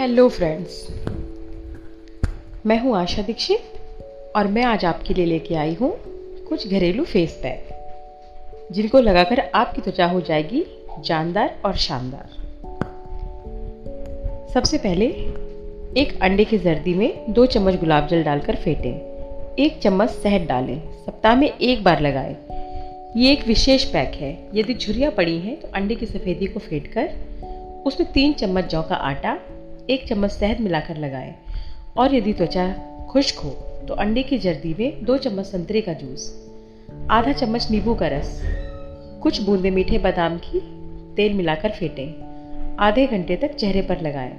Hello friends मैं हूँ आशा दीक्षित और मैं आज आपके लिए लेके आई हूँ कुछ घरेलू फेस पैक, जिनको लगाकर आपकी त्वचा हो जाएगी जानदार और शानदार। सबसे पहले, एक अंडे की जर्दी में दो चम्मच गुलाब जल डालकर फेंटें। एक चम्मच शहद डालें। सप्ताह में एक बार लगाएँ। ये एक विशेष पैक है। यदि झुरियाँ पड़ी हैं तो अंडे की सफ़ेदी को फेंट कर उसमें तीन चम्मच जौ का आटा एक चम्मच शहद मिलाकर लगाएँ। और यदि त्वचा खुश्क हो तो अंडे की जर्दी में दो चम्मच संतरे का जूस, आधा चम्मच नींबू का रस, कुछ बूंदे मीठे बादाम की तेल मिलाकर फेंटें। आधे घंटे तक चेहरे पर लगाएँ।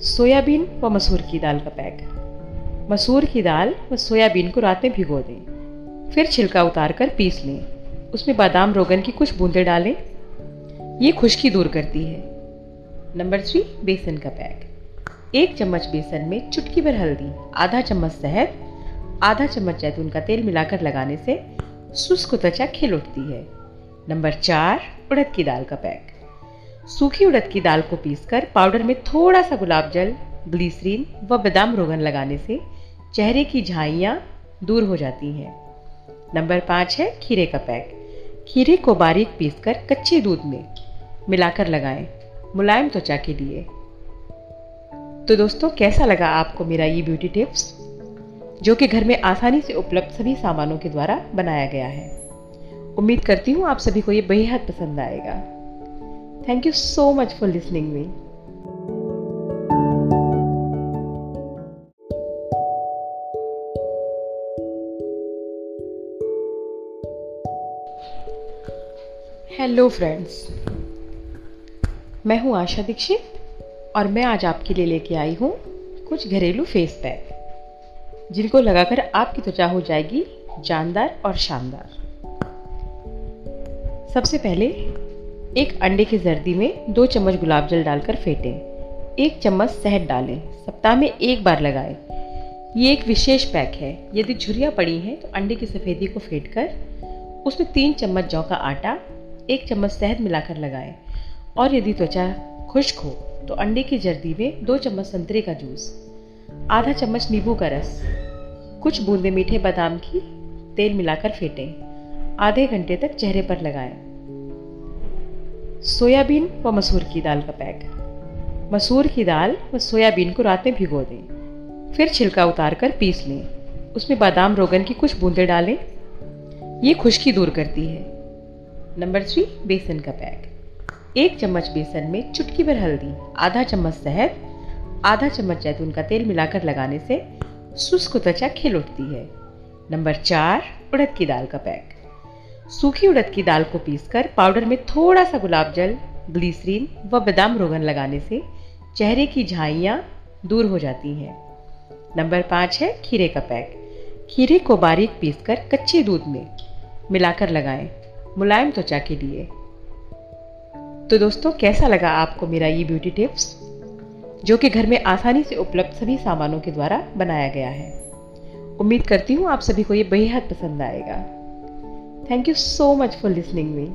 सोयाबीन व मसूर की दाल का पैक। मसूर की दाल व सोयाबीन को रात में भिगो दें। फिर छिलका उतार कर पीस लें। उसमें बादाम रोगन की कुछ बूंदें डालें। ये खुश्की दूर करती है। नंबर थ्री, बेसन का पैक। एक चम्मच बेसन में चुटकी भर हल्दी, आधा चम्मच शहद, आधा चम्मच जैतून का तेल मिलाकर लगाने से शुष्क त्वचा खिल उठती है। नंबर चार, उड़द की दाल का पैक। सूखी उड़द की दाल को पीसकर पाउडर में थोड़ा सा गुलाब जल, ग्लीसरीन व बादाम रोगन लगाने से चेहरे की झाइयाँ दूर हो जाती हैं। नंबर पाँच है, खीरे का पैक। खीरे को बारीक पीसकर कच्चे दूध में मिलाकर लगाएँ। मुलायम त्वचा के लिए। तो दोस्तों, कैसा लगा आपको मेरा ये ब्यूटी टिप्स जो कि घर में आसानी से उपलब्ध सभी सामानों के द्वारा बनाया गया है। उम्मीद करती हूँ आप सभी को ये बेहद पसंद आएगा। Thank you so much for listening me hello friends मैं हूँ आशा दीक्षित और मैं आज आपके लिए लेके आई हूँ कुछ घरेलू फेस पैक, जिनको लगाकर आपकी त्वचा हो जाएगी जानदार और शानदार। सबसे पहले, एक अंडे की जर्दी में दो चम्मच गुलाब जल डालकर फेंटें, एक चम्मच शहद डालें, सप्ताह में एक बार लगाएँ। ये एक विशेष पैक है। यदि झुरियाँ पड़ी हैं तो अंडे की सफ़ेदी को फेंट कर उसमें तीन चम्मच जौ का आटा, एक चम्मच शहद मिलाकर लगाएँ। और यदि त्वचा खुश्क हो तो अंडे की जर्दी में दो चम्मच संतरे का जूस, आधा चम्मच नींबू का रस, कुछ बूंदे मीठे बादाम की तेल मिलाकर फेंटें। आधे घंटे तक चेहरे पर लगाएँ। सोयाबीन व मसूर की दाल का पैक। मसूर की दाल व सोयाबीन को रात में भिगो दें। फिर छिलका उतार कर पीस लें। उसमें बादाम रोगन की कुछ बूंदें डालें। ये खुश्की दूर करती है। नंबर थ्री, बेसन का पैक। एक चम्मच बेसन में चुटकी भर हल्दी, आधा चम्मच शहद, आधा चम्मच जैतून का तेल मिलाकर लगाने से शुष्क त्वचा खिल उठती है। नंबर चार, उड़द की दाल का पैक। सूखी उड़द की दाल को पीसकर पाउडर में थोड़ा सा गुलाब जल, ग्लीसरीन व बादाम रोगन लगाने से चेहरे की झाइयाँ दूर हो जाती हैं। नंबर पाँच है, खीरे का पैक। खीरे को बारीक पीसकर कच्चे दूध में मिलाकर लगाएँ। मुलायम त्वचा के लिए। तो दोस्तों, कैसा लगा आपको मेरा ये ब्यूटी टिप्स जो कि घर में आसानी से उपलब्ध सभी सामानों के द्वारा बनाया गया है। उम्मीद करती हूँ आप सभी को ये बेहद पसंद आएगा। Thank you so much for listening me